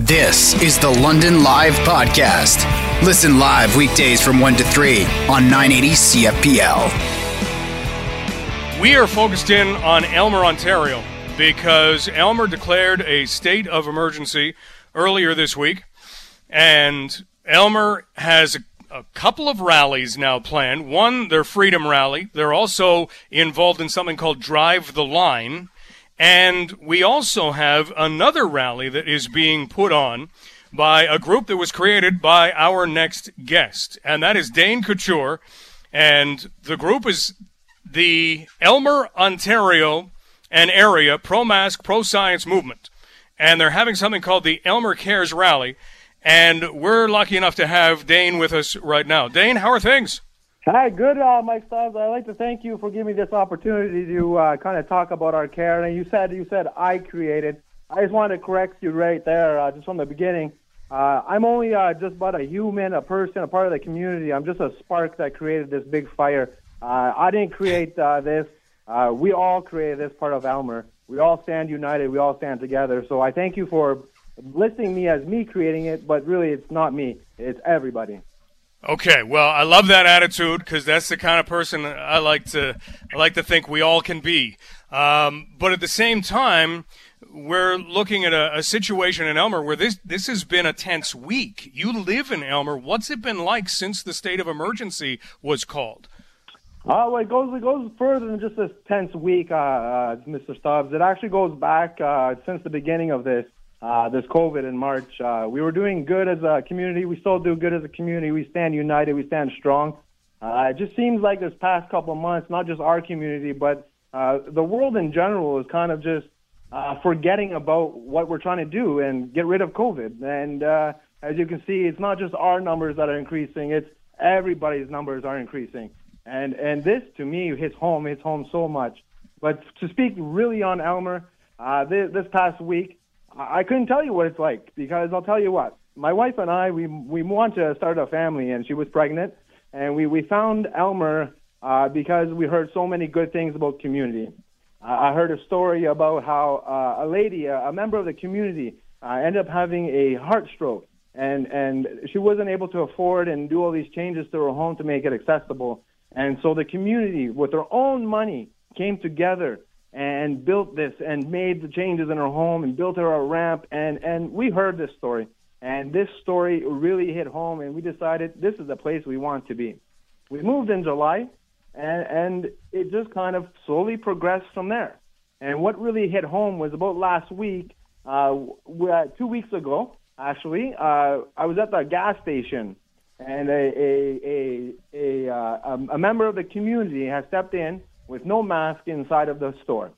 This is the London Live Podcast. Listen live weekdays from 1 to 3 on 980 CFPL. We are focused in on Aylmer, Ontario, because Aylmer declared a state of emergency earlier this week, and Aylmer has a, a couple of rallies now planned. One, their Freedom Rally. They're also involved in something called Drive the Line. And we also have another rally that is being put on by a group that was created by our next guest, and that is Dane Couture. And the group is the Aylmer, Ontario, and area pro mask, pro science movement. And they're having something called the Aylmer Cares Rally. And we're lucky enough to have Dane with us right now. Dane, how are things? Hi, good, uh, Mike Stubbs. I'd like to thank you for giving me this opportunity to uh, kind of talk about our care. And you said you said I created. I just wanted to correct you right there, uh, just from the beginning. Uh, I'm only uh, just but a human, a person, a part of the community. I'm just a spark that created this big fire. Uh, I didn't create uh, this. Uh, we all created this part of Aylmer. We all stand united. We all stand together. So I thank you for listing me as me creating it, but really it's not me. It's everybody. Okay, well, I love that attitude because that's the kind of person I like to I like to think we all can be. Um, but at the same time, we're looking at a, a, situation in Aylmer where this this has been a tense week. You live in Aylmer. What's it been like since the state of emergency was called? Oh, well, it goes it goes further than just this tense week, uh, uh, Mr. Stubbs. It actually goes back uh, since the beginning of this uh, this COVID in March. Uh, we were doing good as a community. We still do good as a community. We stand united. We stand strong. Uh, it just seems like this past couple of months, not just our community, but uh, the world in general is kind of just uh, forgetting about what we're trying to do and get rid of COVID. And uh, as you can see, it's not just our numbers that are increasing; it's everybody's numbers are increasing. And and this, to me, hits home. Hits home so much. But to speak really on Aylmer, uh, this, this past week, I couldn't tell you what it's like because I'll tell you what. My wife and I, we we want to start a family, and she was pregnant, and we we found Aylmer uh, because we heard so many good things about community. Uh, I heard a story about how uh, a lady, a, a member of the community, uh, ended up having a heart stroke, and and she wasn't able to afford and do all these changes to her home to make it accessible. And so the community, with their own money, came together and built this and made the changes in her home and built her a ramp. And and we heard this story. And this story really hit home. And we decided this is the place we want to be. We moved in july and and it just kind of slowly progressed from there. And what really hit home was about last week uh, two weeks ago actually uh, i was at the gas station. And a a a a, uh, a member of the community has stepped in with no mask inside of the store.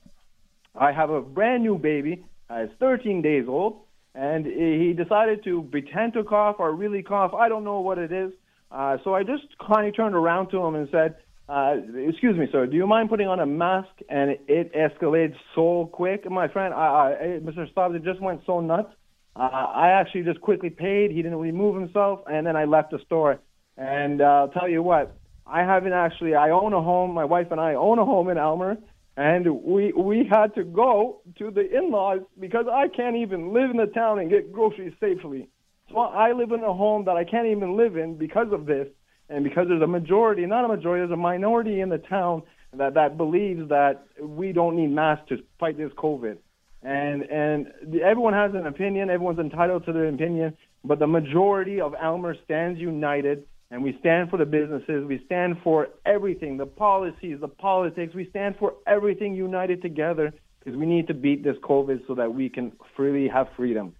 I have a brand new baby. He's 13 days old, and he decided to pretend to cough or really cough. I don't know what it is. Uh, so I just kind of turned around to him and said, uh, "Excuse me, sir. Do you mind putting on a mask?" And it, it escalated so quick, my friend. I, I, Mr. Stubbs, it just went so nuts. Uh, I actually just quickly paid. He didn't remove himself, and then I left the store. And uh, I'll tell you what, I haven't actually. I own a home. My wife and I own a home in Aylmer, and we we had to go to the in-laws because I can't even live in the town and get groceries safely. So I live in a home that I can't even live in because of this, and because there's a majority, not a majority, there's a minority in the town that that believes that we don't need masks to fight this COVID. And and everyone has an opinion. Everyone's entitled to their opinion, but the majority of Aylmer stands united and we stand for the businesses. We stand for everything, the policies, the politics. We stand for everything united together because we need to beat this COVID so that we can freely have freedom.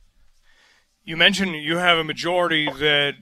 You mentioned you have a majority that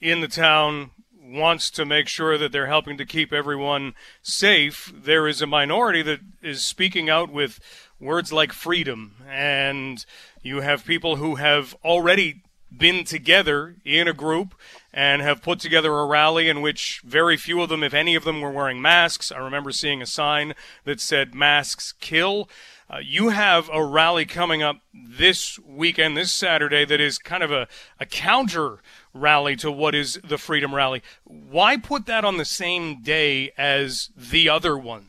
in the town wants to make sure that they're helping to keep everyone safe. There is a minority that is speaking out with words like freedom, and you have people who have already been together in a group and have put together a rally in which very few of them, if any of them, were wearing masks. I remember seeing a sign that said "Masks Kill." Uh, you have a rally coming up this weekend, this Saturday, that is kind of a, a counter rally to what is the Freedom Rally. Why put that on the same day as the other one?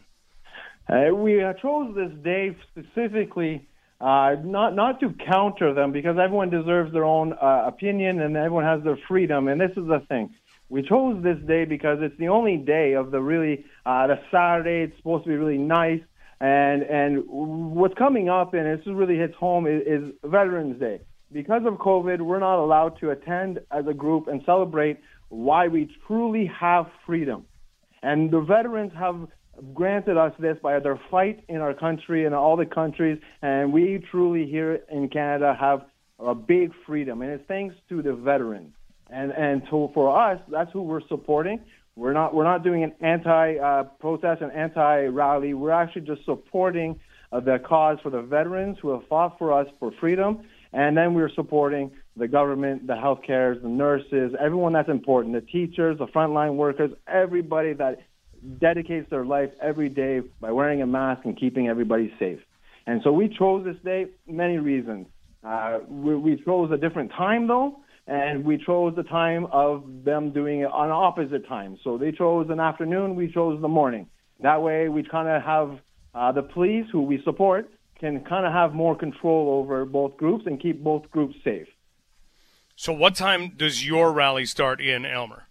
Uh, we chose this day specifically uh, not not to counter them because everyone deserves their own uh, opinion and everyone has their freedom. And this is the thing. We chose this day because it's the only day of the really uh, the Saturday. It's supposed to be really nice. And and what's coming up, and this really hits home, is, is Veterans Day. Because of COVID, we're not allowed to attend as a group and celebrate why we truly have freedom. And the veterans have granted us this by their fight in our country and all the countries, and we truly here in Canada have a big freedom, and it's thanks to the veterans. And and so for us, that's who we're supporting. We're not we're not doing an anti-protest uh, and anti-rally. We're actually just supporting uh, the cause for the veterans who have fought for us for freedom, and then we're supporting the government, the healthcare, the nurses, everyone that's important, the teachers, the frontline workers, everybody that dedicates their life every day by wearing a mask and keeping everybody safe. And so we chose this day, many reasons. Uh, we, we chose a different time though, and we chose the time of them doing it on opposite times. So they chose an afternoon, we chose the morning. That way we kind of have uh, the police, who we support, can kind of have more control over both groups and keep both groups safe. So, what time does your rally start in Aylmer?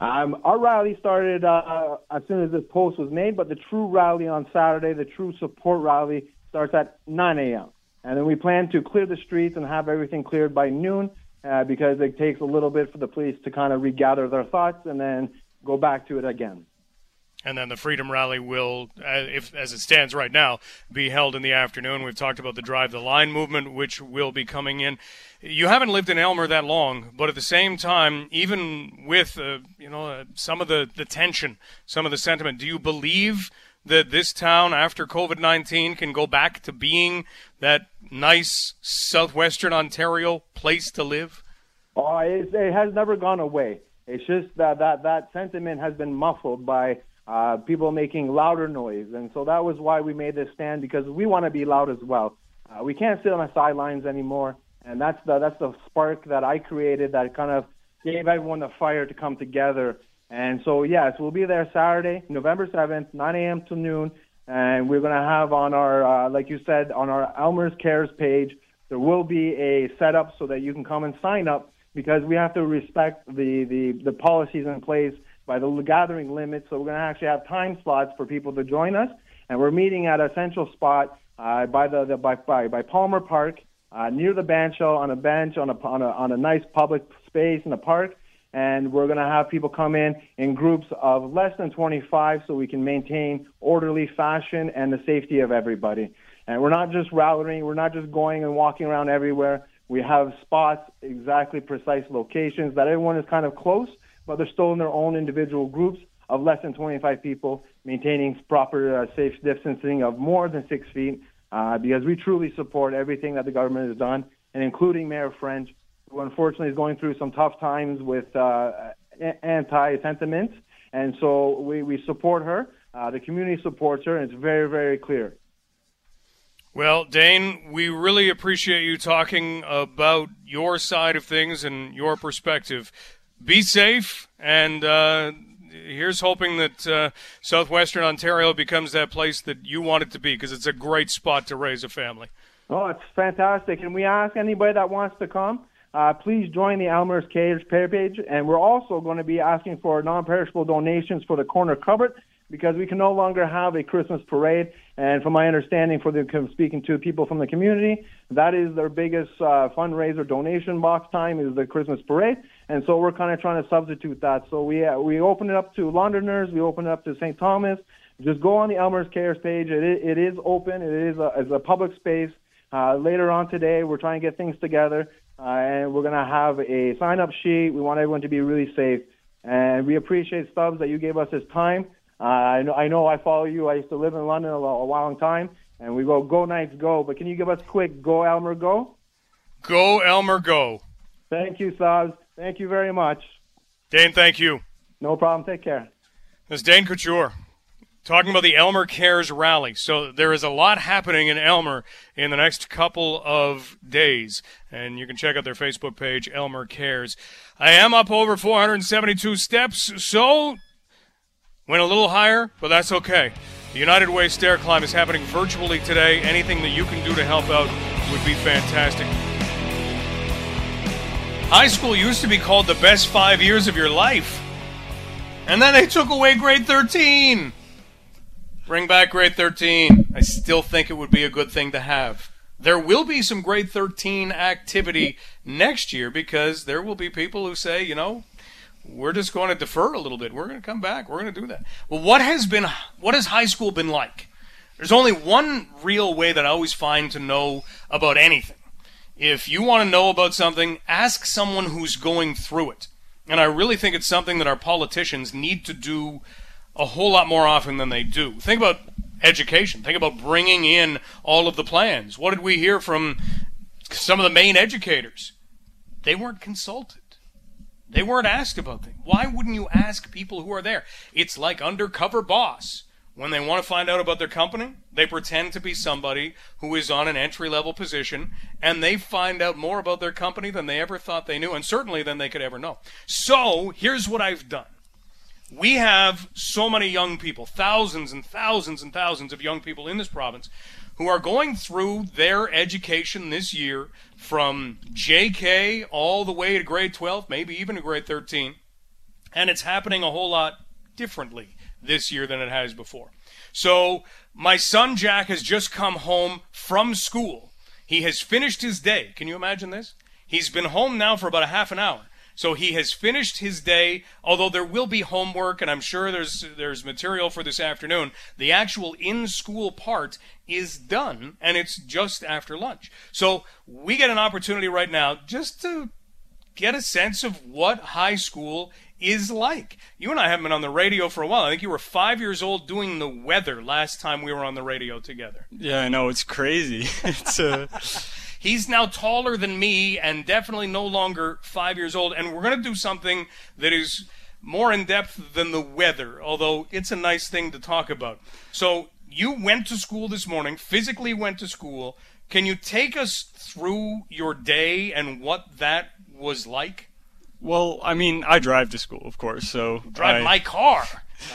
Um, our rally started uh, as soon as this post was made, but the true rally on Saturday, the true support rally, starts at 9 a.m. And then we plan to clear the streets and have everything cleared by noon uh, because it takes a little bit for the police to kind of regather their thoughts and then go back to it again and then the Freedom Rally will, uh, if as it stands right now, be held in the afternoon. We've talked about the Drive the Line movement, which will be coming in. You haven't lived in Aylmer that long, but at the same time, even with uh, you know uh, some of the, the tension, some of the sentiment, do you believe that this town after COVID nineteen can go back to being that nice southwestern Ontario place to live? Oh, it, it has never gone away. It's just that that that sentiment has been muffled by uh, people making louder noise. And so that was why we made this stand because we want to be loud as well. Uh, we can't sit on the sidelines anymore. And that's the, that's the spark that I created that kind of gave everyone the fire to come together. And so, yes, we'll be there Saturday, November 7th, 9 a.m. to noon. And we're going to have on our, uh, like you said, on our Aylmer's Cares page, there will be a setup so that you can come and sign up because we have to respect the, the, the policies in place by the gathering limit. So we're going to actually have time slots for people to join us, and we're meeting at a central spot uh, by the, the by, by by Palmer Park uh, near the shell on a bench on a, on a on a nice public space in the park. And we're going to have people come in in groups of less than 25 so we can maintain orderly fashion and the safety of everybody. And we're not just rallying, we're not just going and walking around everywhere. We have spots, exactly precise locations that everyone is kind of close but they're still in their own individual groups of less than 25 people, maintaining proper uh, safe distancing of more than six feet, uh, because we truly support everything that the government has done, and including Mayor French, who unfortunately is going through some tough times with uh, anti-sentiments, and so we, we support her. Uh, the community supports her, and it's very, very clear. Well, Dane, we really appreciate you talking about your side of things and your perspective be safe, and uh, here's hoping that uh, southwestern Ontario becomes that place that you want it to be because it's a great spot to raise a family. Oh, it's fantastic, and we ask anybody that wants to come. Uh, please join the Aylmer's Cares page, and we're also going to be asking for non-perishable donations for the corner cupboard because we can no longer have a Christmas parade. And from my understanding, for the speaking to people from the community, that is their biggest uh, fundraiser donation box time is the Christmas parade. And so we're kind of trying to substitute that. So we uh, we open it up to Londoners, we open it up to St. Thomas. Just go on the Aylmer's Cares page. It is, it is open. It is a, it's a public space. Uh, later on today, we're trying to get things together, uh, and we're going to have a sign-up sheet. We want everyone to be really safe, and we appreciate Stubbs that you gave us this time. Uh, I know I know I follow you. I used to live in London a, a long time, and we go go Knights go. But can you give us quick go Aylmer go? Go Aylmer go. Thank you, Stubbs. Thank you very much. Dane, thank you. No problem. Take care. This is Dane Couture talking about the Aylmer Cares rally. So there is a lot happening in Aylmer in the next couple of days, and you can check out their Facebook page, Aylmer Cares. I am up over 472 steps, so went a little higher, but that's okay. The United Way stair climb is happening virtually today. Anything that you can do to help out would be fantastic. High school used to be called the best five years of your life. And then they took away grade 13. Bring back grade 13. I still think it would be a good thing to have. There will be some grade 13 activity next year because there will be people who say, you know, we're just going to defer a little bit. We're going to come back. We're going to do that. Well, what has been what has high school been like? There's only one real way that I always find to know about anything. If you want to know about something, ask someone who's going through it. And I really think it's something that our politicians need to do a whole lot more often than they do. Think about education. Think about bringing in all of the plans. What did we hear from some of the main educators? They weren't consulted. They weren't asked about things. Why wouldn't you ask people who are there? It's like undercover boss. When they want to find out about their company, they pretend to be somebody who is on an entry level position and they find out more about their company than they ever thought they knew and certainly than they could ever know. So here's what I've done. We have so many young people, thousands and thousands and thousands of young people in this province who are going through their education this year from JK all the way to grade 12, maybe even to grade 13. And it's happening a whole lot differently this year than it has before. So, my son Jack has just come home from school. He has finished his day. Can you imagine this? He's been home now for about a half an hour. So he has finished his day, although there will be homework and I'm sure there's there's material for this afternoon. The actual in-school part is done and it's just after lunch. So we get an opportunity right now just to get a sense of what high school is like. You and I haven't been on the radio for a while. I think you were five years old doing the weather last time we were on the radio together. Yeah, I know. It's crazy. it's uh... He's now taller than me and definitely no longer five years old. And we're going to do something that is more in depth than the weather, although it's a nice thing to talk about. So you went to school this morning, physically went to school. Can you take us through your day and what that was like? Well, I mean, I drive to school, of course. So drive I, my car.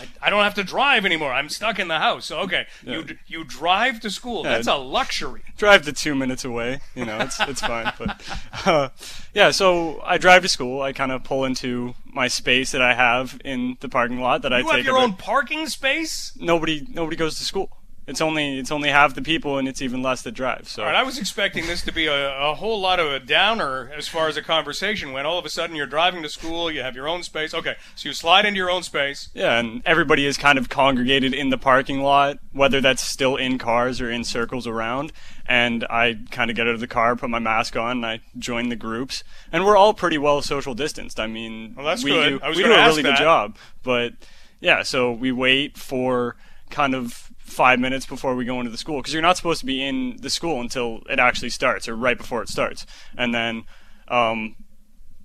I, I, don't have to drive anymore. I'm stuck in the house. So, okay, yeah. you you drive to school. Yeah, That's a luxury. Drive to two minutes away. You know, it's it's fine. But uh, yeah, so I drive to school. I kind of pull into my space that I have in the parking lot that you I take. You have your own parking space. Nobody nobody goes to school it's only it's only half the people and it's even less that drive. So All right, I was expecting this to be a, a whole lot of a downer as far as a conversation went. All of a sudden, you're driving to school, you have your own space. Okay, so you slide into your own space. Yeah, and everybody is kind of congregated in the parking lot, whether that's still in cars or in circles around. And I kind of get out of the car, put my mask on, and I join the groups. And we're all pretty well social distanced. I mean, well, we good. do we do a really that. good job. But yeah, so we wait for kind of five minutes before we go into the school because you're not supposed to be in the school until it actually starts or right before it starts. And then, um,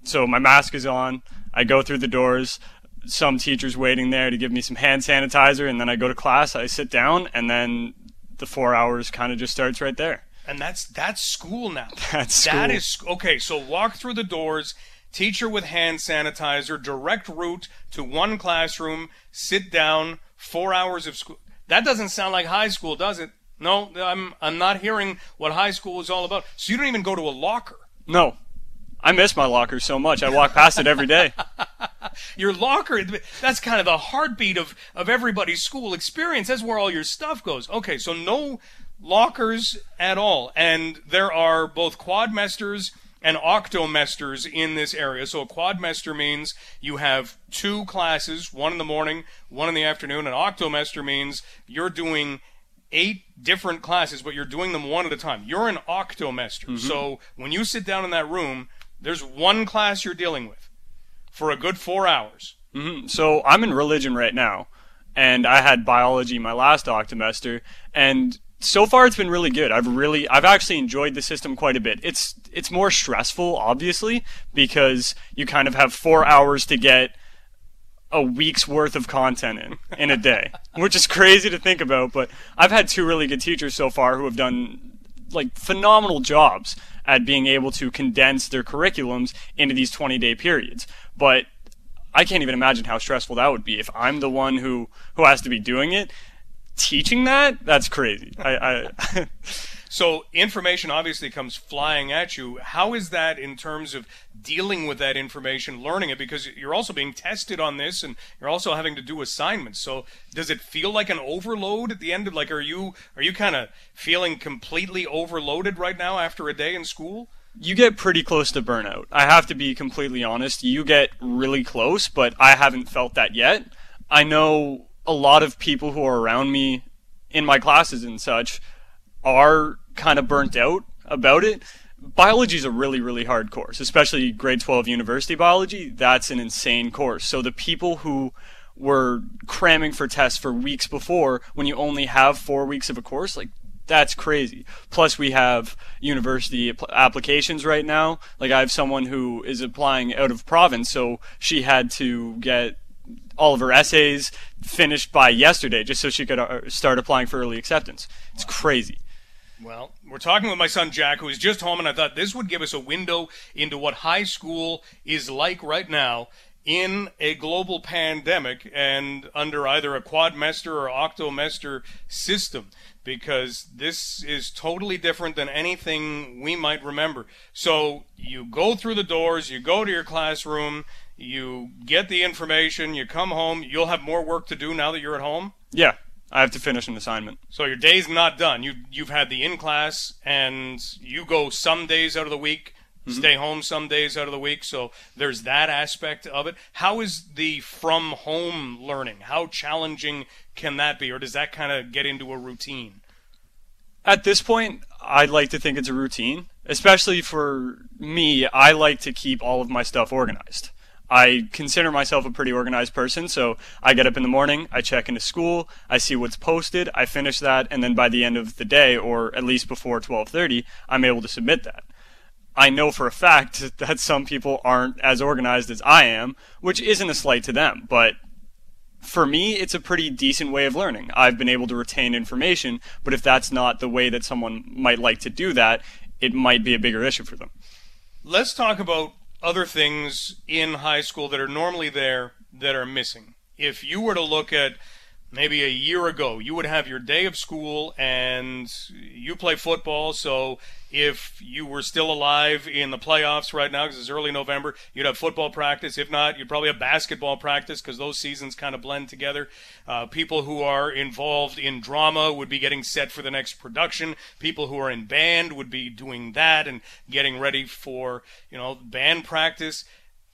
so my mask is on. I go through the doors. Some teachers waiting there to give me some hand sanitizer, and then I go to class. I sit down, and then the four hours kind of just starts right there. And that's that's school now. That's school. That is okay. So walk through the doors teacher with hand sanitizer, direct route to one classroom, sit down, four hours of school. That doesn't sound like high school, does it? No, I'm I'm not hearing what high school is all about. So you don't even go to a locker. No. I miss my locker so much. I walk past it every day. your locker, that's kind of the heartbeat of, of everybody's school experience. That's where all your stuff goes. Okay, so no lockers at all. And there are both quadmesters and octomesters in this area. So a quadmester means you have two classes, one in the morning, one in the afternoon. An octomester means you're doing eight different classes, but you're doing them one at a time. You're an octomester. Mm-hmm. So when you sit down in that room, there's one class you're dealing with for a good four hours. Mm-hmm. So I'm in religion right now, and I had biology my last octomester, and so far it's been really good. I've really I've actually enjoyed the system quite a bit. It's it's more stressful obviously because you kind of have 4 hours to get a week's worth of content in in a day, which is crazy to think about, but I've had two really good teachers so far who have done like phenomenal jobs at being able to condense their curriculums into these 20-day periods. But I can't even imagine how stressful that would be if I'm the one who who has to be doing it teaching that, that's crazy. I, I So information obviously comes flying at you. How is that in terms of dealing with that information, learning it? Because you're also being tested on this, and you're also having to do assignments. So does it feel like an overload at the end of like? Are you are you kind of feeling completely overloaded right now after a day in school? you get pretty close to burnout. I have to be completely honest. You get really close, but I haven't felt that yet. I know a lot of people who are around me in my classes and such are kind of burnt out about it. Biology is a really, really hard course, especially grade 12 university biology. That's an insane course. So the people who were cramming for tests for weeks before, when you only have four weeks of a course, like that's crazy. Plus, we have university applications right now. Like, I have someone who is applying out of province, so she had to get all of her essays finished by yesterday just so she could uh, start applying for early acceptance. It's crazy. Well, we're talking with my son Jack, who is just home, and I thought this would give us a window into what high school is like right now in a global pandemic and under either a quadmester or octomester system because this is totally different than anything we might remember. So you go through the doors, you go to your classroom, you get the information, you come home, you'll have more work to do now that you're at home. Yeah, I have to finish an assignment. So your day's not done. You you've had the in class, and you go some days out of the week, mm-hmm. stay home some days out of the week. So there's that aspect of it. How is the from home learning? How challenging can that be, or does that kind of get into a routine? At this point, I'd like to think it's a routine. Especially for me, I like to keep all of my stuff organized. I consider myself a pretty organized person, so I get up in the morning, I check into school, I see what's posted, I finish that, and then by the end of the day, or at least before 12:30, I'm able to submit that. I know for a fact that some people aren't as organized as I am, which isn't a slight to them, but for me, it's a pretty decent way of learning. I've been able to retain information, but if that's not the way that someone might like to do that, it might be a bigger issue for them. Let's talk about other things in high school that are normally there that are missing. If you were to look at maybe a year ago, you would have your day of school and you play football. So if you were still alive in the playoffs right now, because it's early November, you'd have football practice. If not, you'd probably have basketball practice because those seasons kind of blend together. Uh, people who are involved in drama would be getting set for the next production. People who are in band would be doing that and getting ready for, you know, band practice.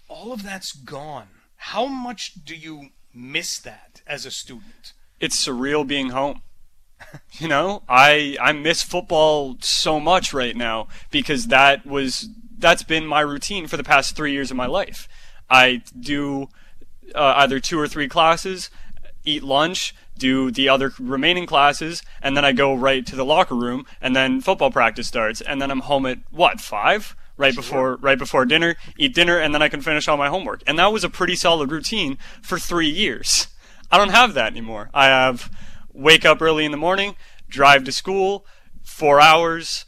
All of that's gone. How much do you miss that as a student? It's surreal being home. you know, I I miss football so much right now because that was that's been my routine for the past 3 years of my life. I do uh, either two or three classes, eat lunch, do the other remaining classes, and then I go right to the locker room, and then football practice starts, and then I'm home at what five? right sure. before right before dinner, eat dinner, and then I can finish all my homework. And that was a pretty solid routine for three years. I don't have that anymore. I have wake up early in the morning, drive to school, four hours,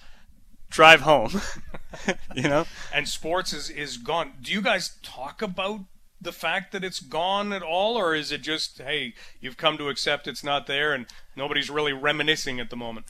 drive home. you know? And sports is, is gone. Do you guys talk about the fact that it's gone at all, or is it just, hey, you've come to accept it's not there and nobody's really reminiscing at the moment?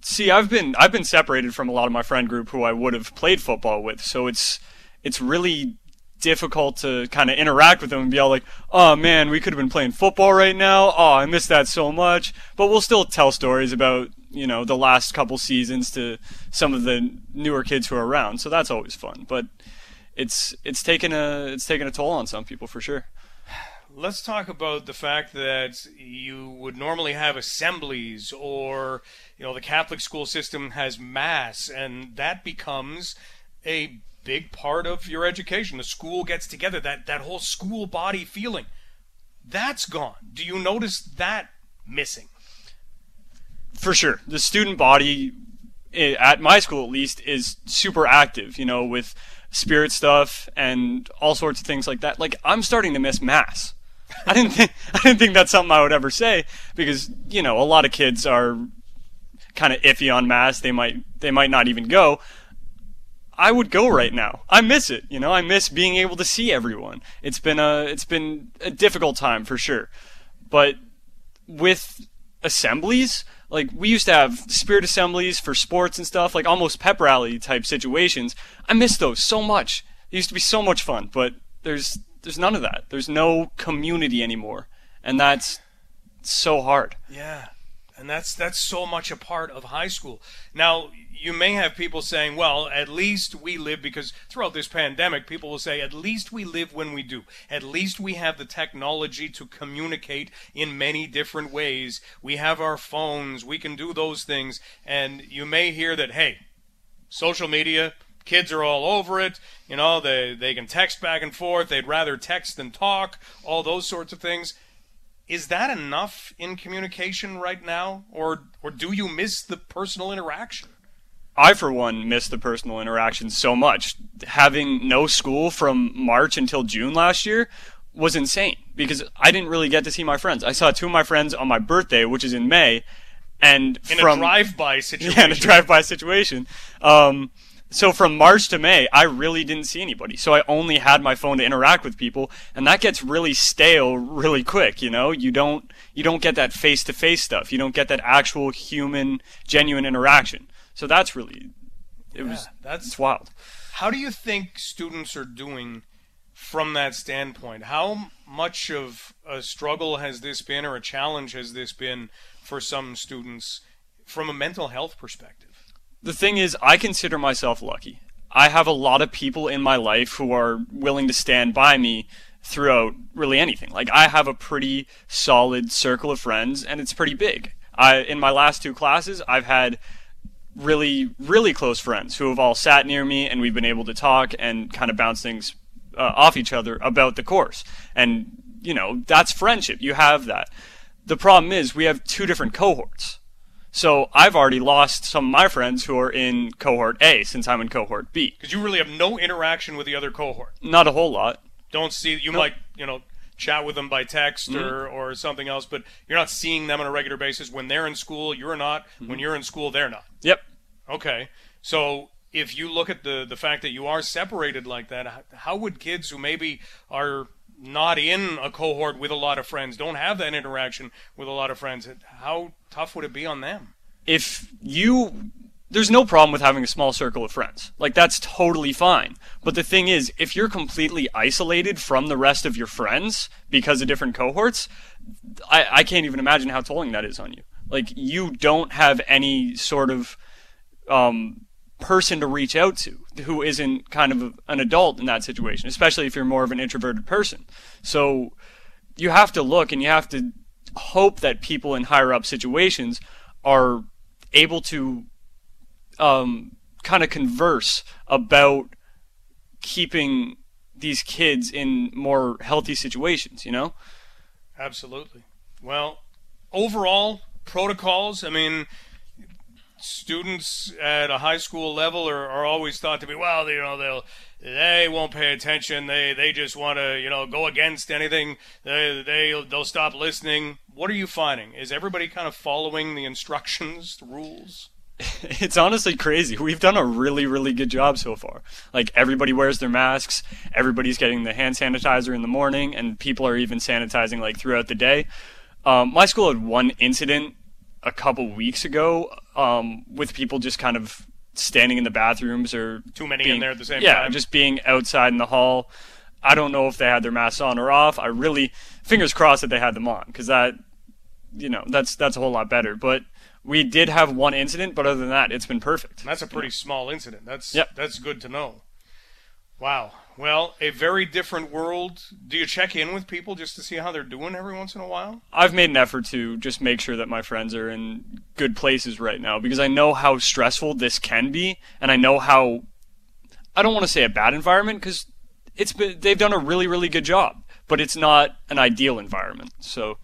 See, I've been I've been separated from a lot of my friend group who I would have played football with, so it's it's really difficult to kind of interact with them and be all like, "Oh man, we could have been playing football right now. Oh, I miss that so much." But we'll still tell stories about you know the last couple seasons to some of the newer kids who are around, so that's always fun. But it's it's taken a it's taken a toll on some people for sure. Let's talk about the fact that you would normally have assemblies or you know the Catholic school system has mass and that becomes a big part of your education. The school gets together, that, that whole school body feeling. That's gone. Do you notice that missing? For sure. The student body, eh, at my school at least, is super active, you know, with spirit stuff and all sorts of things like that. Like, I'm starting to miss mass. I didn't think I didn't think that's something I would ever say because you know a lot of kids are kind of iffy on mass. They might they might not even go. I would go right now. I miss it. You know, I miss being able to see everyone. It's been a it's been a difficult time for sure, but with assemblies. Like we used to have spirit assemblies for sports and stuff, like almost pep rally type situations. I miss those so much. It used to be so much fun, but there's there's none of that. There's no community anymore, and that's so hard. Yeah. And that's that's so much a part of high school. Now, you may have people saying, well, at least we live because throughout this pandemic, people will say, at least we live when we do. At least we have the technology to communicate in many different ways. We have our phones, we can do those things. And you may hear that, hey, social media, kids are all over it. You know, they, they can text back and forth. They'd rather text than talk, all those sorts of things. Is that enough in communication right now? Or, or do you miss the personal interaction? I, for one, miss the personal interaction so much. Having no school from March until June last year was insane because I didn't really get to see my friends. I saw two of my friends on my birthday, which is in May, and in from, a drive-by situation. Yeah, in a drive-by situation. Um, so from March to May, I really didn't see anybody. So I only had my phone to interact with people, and that gets really stale really quick. You know, you don't you don't get that face-to-face stuff. You don't get that actual human, genuine interaction. So that's really it Yeah, was that's- it's wild. How do you think students are doing from that standpoint? How much of a struggle has this been or a challenge has this been for some students from a mental health perspective? The thing is, I consider myself lucky. I have a lot of people in my life who are willing to stand by me throughout really anything. Like I have a pretty solid circle of friends and it's pretty big. I in my last two classes, I've had really really close friends who have all sat near me and we've been able to talk and kind of bounce things uh, off each other about the course. And you know, that's friendship. You have that. The problem is we have two different cohorts. So I've already lost some of my friends who are in cohort A since I'm in cohort B. Because you really have no interaction with the other cohort. Not a whole lot. Don't see you might you know chat with them by text Mm-hmm. or or something else, but you're not seeing them on a regular basis. When they're in school, you're not. Mm-hmm. When you're in school, they're not. Yep. Okay. So if you look at the the fact that you are separated like that, how, how would kids who maybe are not in a cohort with a lot of friends, don't have that interaction with a lot of friends, how tough would it be on them? if you there's no problem with having a small circle of friends. Like that's totally fine. But the thing is, if you're completely isolated from the rest of your friends because of different cohorts, I, I can't even imagine how tolling that is on you. Like you don't have any sort of um, person to reach out to who isn't kind of a, an adult in that situation, especially if you're more of an introverted person. So you have to look and you have to hope that people in higher up situations are able to um, kind of converse about keeping these kids in more healthy situations, you know? Absolutely. Well, overall protocols. I mean, students at a high school level are, are always thought to be well. You know, they'll they won't pay attention. They they just want to you know go against anything. They they they'll stop listening. What are you finding? Is everybody kind of following the instructions, the rules? it's honestly crazy. We've done a really, really good job so far. Like everybody wears their masks, everybody's getting the hand sanitizer in the morning, and people are even sanitizing like throughout the day. Um, my school had one incident a couple weeks ago um, with people just kind of standing in the bathrooms or Too many in being- there at the same yeah, time. just being outside in the hall. I don't know if they had their masks on or off. I really fingers crossed that they had them on because that you know that's that's a whole lot better. But we did have one incident, but other than that, it's been perfect. That's a pretty small incident. That's Yep. that's good to know. Wow. Well, a very different world. Do you check in with people just to see how they're doing every once in a while? I've made an effort to just make sure that my friends are in good places right now because I know how stressful this can be, and I know how I don't want to say a bad environment because it's been they've done a really really good job, but it's not an ideal environment. So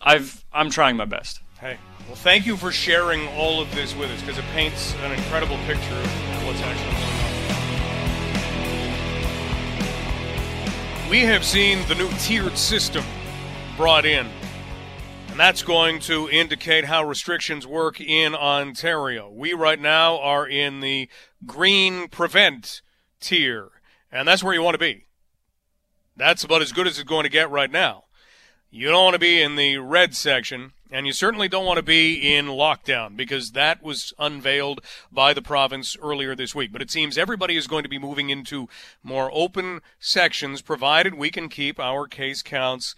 I've I'm trying my best. Hey, well, thank you for sharing all of this with us because it paints an incredible picture of what's actually going on. We have seen the new tiered system brought in, and that's going to indicate how restrictions work in Ontario. We right now are in the green prevent tier, and that's where you want to be. That's about as good as it's going to get right now. you don't want to be in the red section, and you certainly don't want to be in lockdown because that was unveiled by the province earlier this week. But it seems everybody is going to be moving into more open sections, provided we can keep our case counts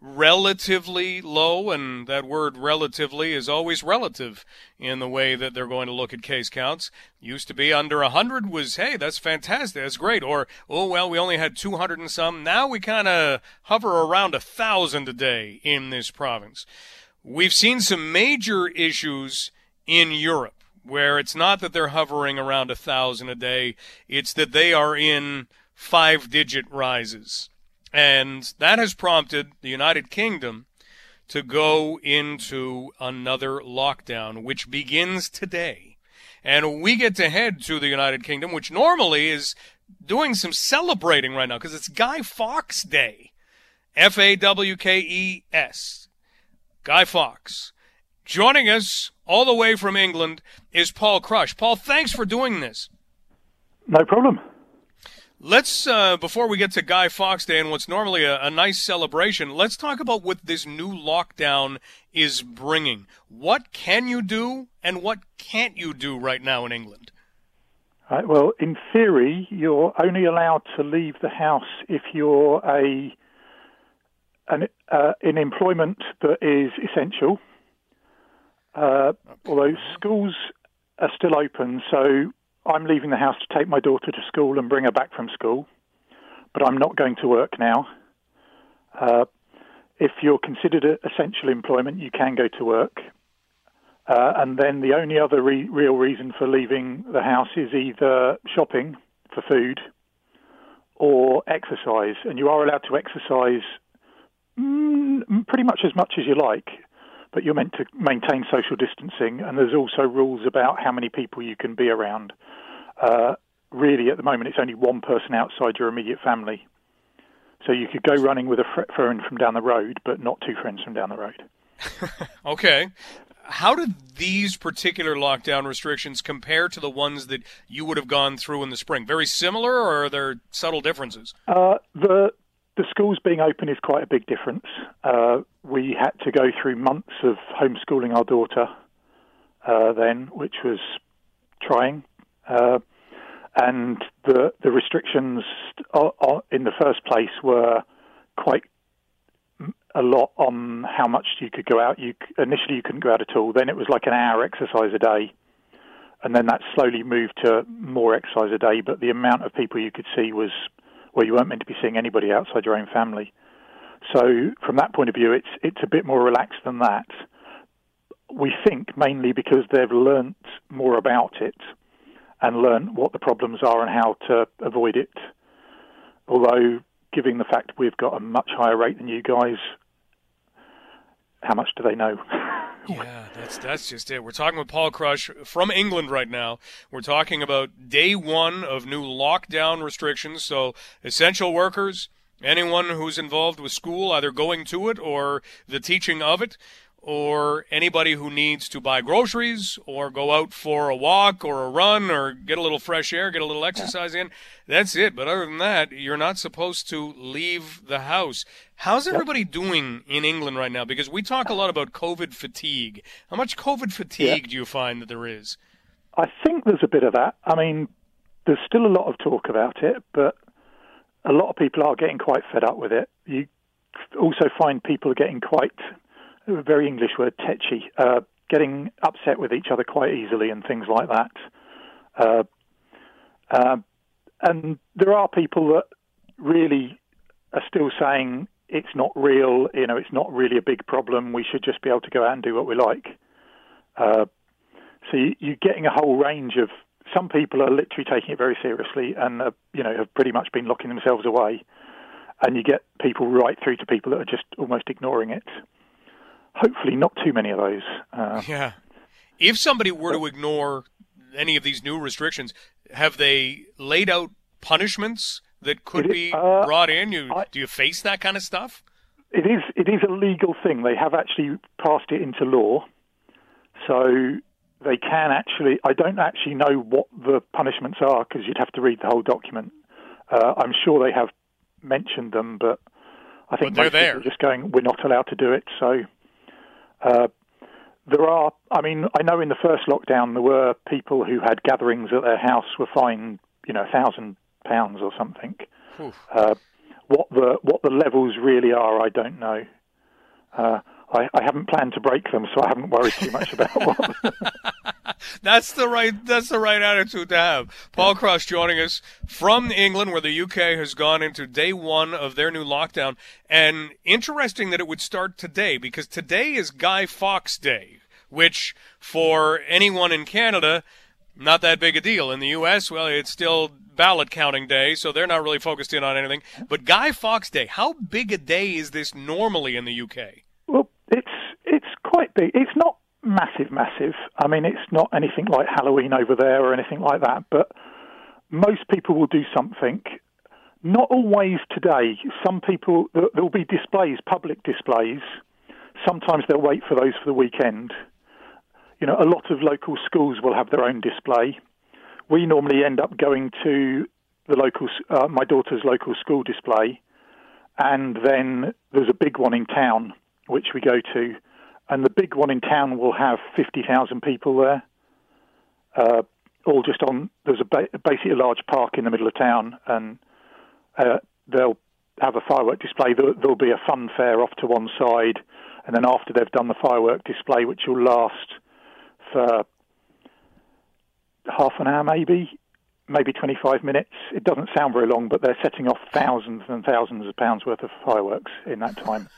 relatively low, and that word relatively is always relative in the way that they're going to look at case counts. Used to be under 100 was, hey, that's fantastic, that's great. Or, oh, well, we only had 200 and some. Now we kind of hover around a 1,000 a day in this province. We've seen some major issues in Europe where it's not that they're hovering around a 1,000 a day, it's that they are in five digit rises. And that has prompted the United Kingdom to go into another lockdown, which begins today. And we get to head to the United Kingdom, which normally is doing some celebrating right now because it's Guy Fawkes Day. F A W K E S. Guy Fox. Joining us all the way from England is Paul Crush. Paul, thanks for doing this. No problem. Let's, uh, before we get to Guy Fawkes Day and what's normally a, a, nice celebration, let's talk about what this new lockdown is bringing. What can you do and what can't you do right now in England? Right, well, in theory, you're only allowed to leave the house if you're a an, uh, in employment that is essential. Uh, okay. Although schools are still open, so I'm leaving the house to take my daughter to school and bring her back from school, but I'm not going to work now. Uh, if you're considered essential employment, you can go to work. Uh, and then the only other re- real reason for leaving the house is either shopping for food or exercise. And you are allowed to exercise mm, pretty much as much as you like but you're meant to maintain social distancing, and there's also rules about how many people you can be around. Uh, really, at the moment, it's only one person outside your immediate family. So you could go running with a friend from down the road, but not two friends from down the road. okay. How did these particular lockdown restrictions compare to the ones that you would have gone through in the spring? Very similar, or are there subtle differences? Uh, the the schools being open is quite a big difference. Uh, we had to go through months of homeschooling our daughter uh, then, which was trying. Uh, and the the restrictions in the first place were quite a lot on how much you could go out. You initially you couldn't go out at all. Then it was like an hour exercise a day, and then that slowly moved to more exercise a day. But the amount of people you could see was where you weren't meant to be seeing anybody outside your own family. So from that point of view, it's it's a bit more relaxed than that. We think mainly because they've learnt more about it and learnt what the problems are and how to avoid it. Although, given the fact we've got a much higher rate than you guys, how much do they know? yeah, that's that's just it. We're talking with Paul Crush from England right now. We're talking about day one of new lockdown restrictions. So essential workers, anyone who's involved with school, either going to it or the teaching of it, or anybody who needs to buy groceries or go out for a walk or a run or get a little fresh air, get a little exercise in. That's it. But other than that, you're not supposed to leave the house. How's everybody doing in England right now? Because we talk a lot about COVID fatigue. How much COVID fatigue do you find that there is? I think there's a bit of that. I mean, there's still a lot of talk about it, but a lot of people are getting quite fed up with it. You also find people are getting quite very English word, tetchy, uh, getting upset with each other quite easily and things like that. Uh, uh, and there are people that really are still saying it's not real, you know, it's not really a big problem. We should just be able to go out and do what we like. Uh, so you, are getting a whole range of. Some people are literally taking it very seriously and uh, you know have pretty much been locking themselves away, and you get people right through to people that are just almost ignoring it hopefully not too many of those. Uh, yeah. If somebody were to ignore any of these new restrictions, have they laid out punishments that could be uh, brought in? You, I, do you face that kind of stuff? It is. It is a legal thing. They have actually passed it into law, so they can actually. I don't actually know what the punishments are because you'd have to read the whole document. Uh, I'm sure they have mentioned them, but I think they're most people there. are just going, we're not allowed to do it. So uh, there are, I mean, I know in the first lockdown there were people who had gatherings at their house were fined, you know, a thousand pounds or something. Uh, what the what the levels really are, I don't know. Uh, I, I haven't planned to break them, so I haven't worried too much about what. That's the right. That's the right attitude to have. Paul Cross joining us from England, where the UK has gone into day one of their new lockdown. And interesting that it would start today because today is Guy Fawkes Day, which for anyone in Canada, not that big a deal. In the US, well, it's still ballot counting day, so they're not really focused in on anything. But Guy Fawkes Day, how big a day is this normally in the UK? Quite big. It's not massive, massive. I mean, it's not anything like Halloween over there or anything like that. But most people will do something. Not always today. Some people there will be displays, public displays. Sometimes they'll wait for those for the weekend. You know, a lot of local schools will have their own display. We normally end up going to the local, uh, my daughter's local school display, and then there's a big one in town which we go to, and the big one in town will have 50,000 people there, uh, all just on. There's a ba- basically a large park in the middle of town, and uh, they'll have a firework display. There, there'll be a fun fair off to one side, and then after they've done the firework display, which will last for half an hour, maybe, maybe 25 minutes. It doesn't sound very long, but they're setting off thousands and thousands of pounds worth of fireworks in that time.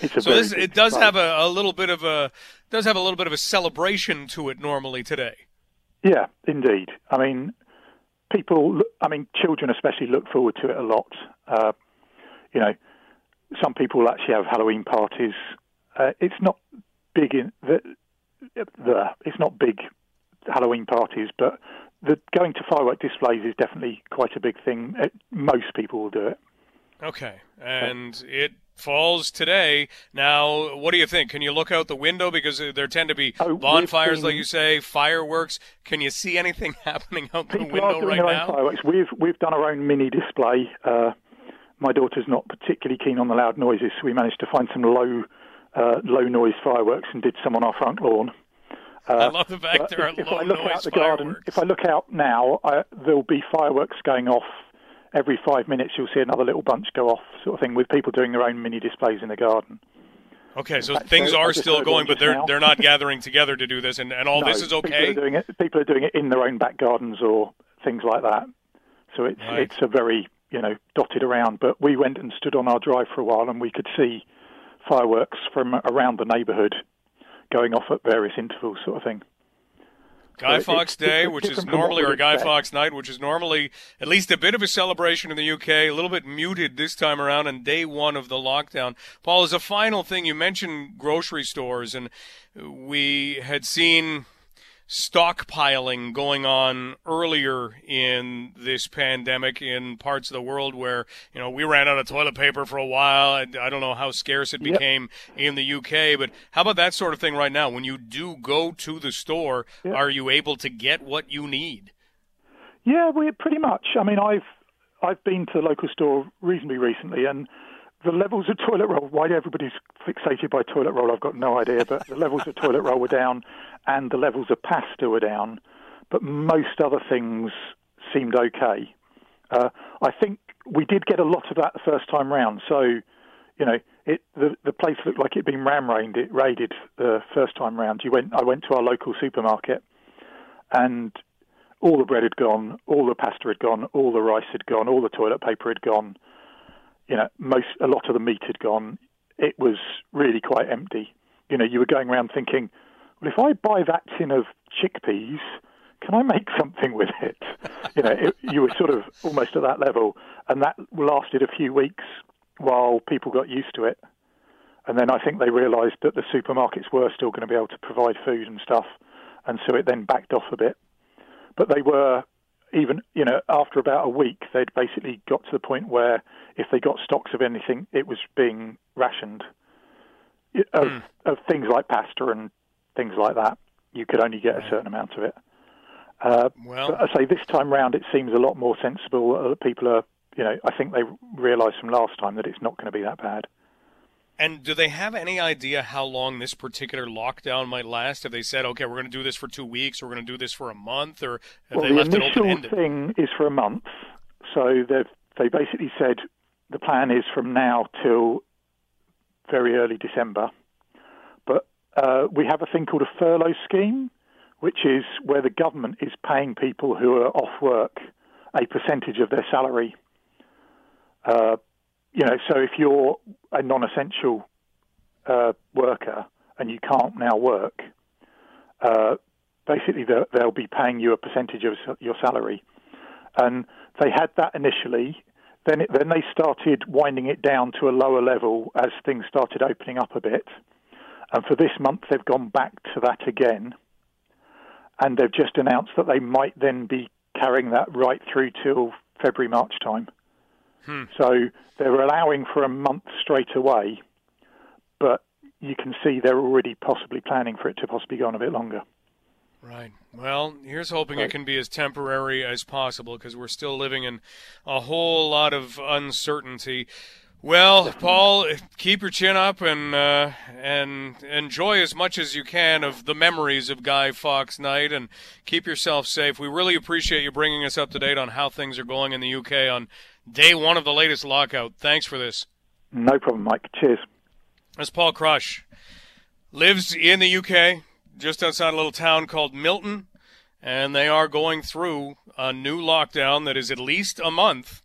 It's a So this, it does have a, a little bit of a does have a little bit of a celebration to it normally today. Yeah, indeed. I mean, people. I mean, children especially look forward to it a lot. Uh, you know, some people actually have Halloween parties. Uh, it's not big in the, the. It's not big Halloween parties, but the going to firework displays is definitely quite a big thing. Uh, most people will do it. Okay, and it falls today. Now, what do you think? Can you look out the window because there tend to be Oh, bonfires, like you say, fireworks? Can you see anything happening out the window are doing right now? fireworks. We've we've done our own mini display. Uh, my daughter's not particularly keen on the loud noises, so we managed to find some low uh, low noise fireworks and did some on our front lawn. I love the fact there are if, if low I look noise out the garden, fireworks. if I look out now, I, there'll be fireworks going off every five minutes. You'll see another little bunch go off, sort of thing, with people doing their own mini displays in the garden. Okay, so fact, things so are still going, but they're now. they're not gathering together to do this, and, and all No, this is People okay. are doing it. People are doing it in their own back gardens or things like that. So it's Right. it's a very you know dotted around. But we went and stood on our drive for a while, and we could see fireworks from around the neighbourhood going off at various intervals, sort of thing. Guy Fawkes Day, which is different from what normally, or Guy. Fawkes Night, which is normally at least a bit of a celebration in the UK, a little bit muted this time around, and day one of the lockdown. Paul, as a final thing, you mentioned grocery stores, and we had seen stockpiling going on earlier in this pandemic in parts of the world where you know we ran out of toilet paper for a while. I, I don't know how scarce it Yep. became in the UK, but how about that sort of thing right now? When you do go to the store, are you able to get what you need? Yeah, we pretty much. I mean, I've I've been to the local store reasonably recently, and the levels of toilet roll. Why everybody's fixated by toilet roll, I've got no idea. But the levels of toilet roll were down, and the levels of pasta were down. But most other things seemed okay. Uh, I think we did get a lot of that the first time round. So, you know, it the the place looked like it'd been ram raided, raided the first time round. You went. I went to our local supermarket, and all the bread had gone, all the pasta had gone, all the rice had gone, all the toilet paper had gone. You know, most a lot of the meat had gone. It was really quite empty. You know, you were going around thinking, well, if I buy that tin of chickpeas, can I make something with it? You know, it, you were sort of almost at that level, and that lasted a few weeks while people got used to it. And then I think they realised that the supermarkets were still going to be able to provide food and stuff, and so it then backed off a bit but they were even you know after about a week they'd basically got to the point where if they got stocks of anything it was being rationed. Of, of things like pasta and things like that. You could only get a certain amount of it. Uh, Well, I say this time round it seems a lot more sensible people are you know I think they realised from last time that it's not going to be that bad And do they have any idea how long this particular lockdown might last? Have they said, okay, we're going to do this for two weeks, or we're going to do this for a month, or have well, they the left it initial thing is for a month, so they've they basically said the plan is from now till very early December. But uh, we have a thing called a furlough scheme, which is where the government is paying people who are off work a percentage of their salary. Uh, you know, so if you're a non-essential uh, worker and you can't now work, uh, basically they'll, be paying you a percentage of your salary. And they had that initially. Then, it, then they started winding it down to a lower level as things started opening up a bit. And for this month, they've gone back to that again. And they've just announced that they might then be carrying that right through till February, March time. Hmm. So they're allowing for a month straight away, but you can see they're already possibly planning for it to possibly go on a bit longer. Right. Well, here's hoping it can be as temporary as possible because we're still living in a whole lot of uncertainty. Well, Paul, keep your chin up and uh, and enjoy as much as you can of the memories of Guy Fawkes Night, and keep yourself safe. We really appreciate you bringing us up to date on how things are going in the UK on day one of the latest lockout. Thanks for this. No problem, Mike. Cheers. That's Paul Crush. Lives in the UK, just outside a little town called Milton, and they are going through a new lockdown that is at least a month,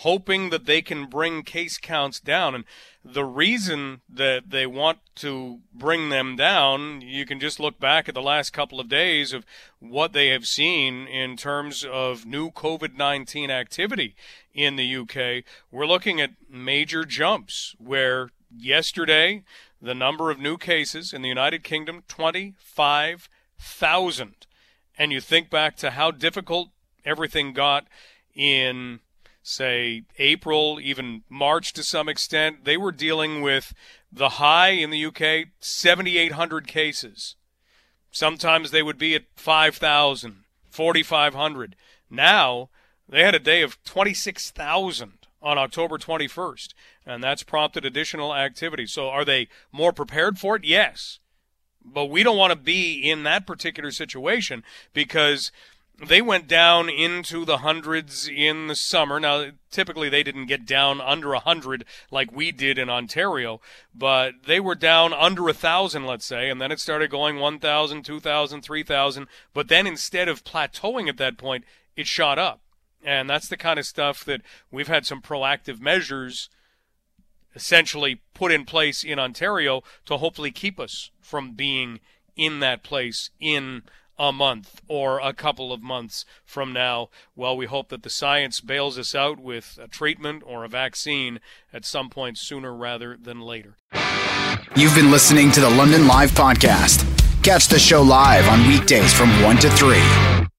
hoping that they can bring case counts down. And the reason that they want to bring them down, you can just look back at the last couple of days of what they have seen in terms of new COVID 19 activity in the UK. We're looking at major jumps where yesterday the number of new cases in the United Kingdom 25,000 and you think back to how difficult everything got in say April even March to some extent they were dealing with the high in the UK 7800 cases sometimes they would be at 5000 4500 now they had a day of 26,000 on October 21st, and that's prompted additional activity. So, are they more prepared for it? Yes. But we don't want to be in that particular situation because they went down into the hundreds in the summer. Now, typically they didn't get down under a hundred like we did in Ontario, but they were down under a thousand, let's say, and then it started going 1,000, 2,000, 3,000. But then instead of plateauing at that point, it shot up. And that's the kind of stuff that we've had some proactive measures essentially put in place in Ontario to hopefully keep us from being in that place in a month or a couple of months from now. Well, we hope that the science bails us out with a treatment or a vaccine at some point sooner rather than later. You've been listening to the London Live Podcast. Catch the show live on weekdays from 1 to 3.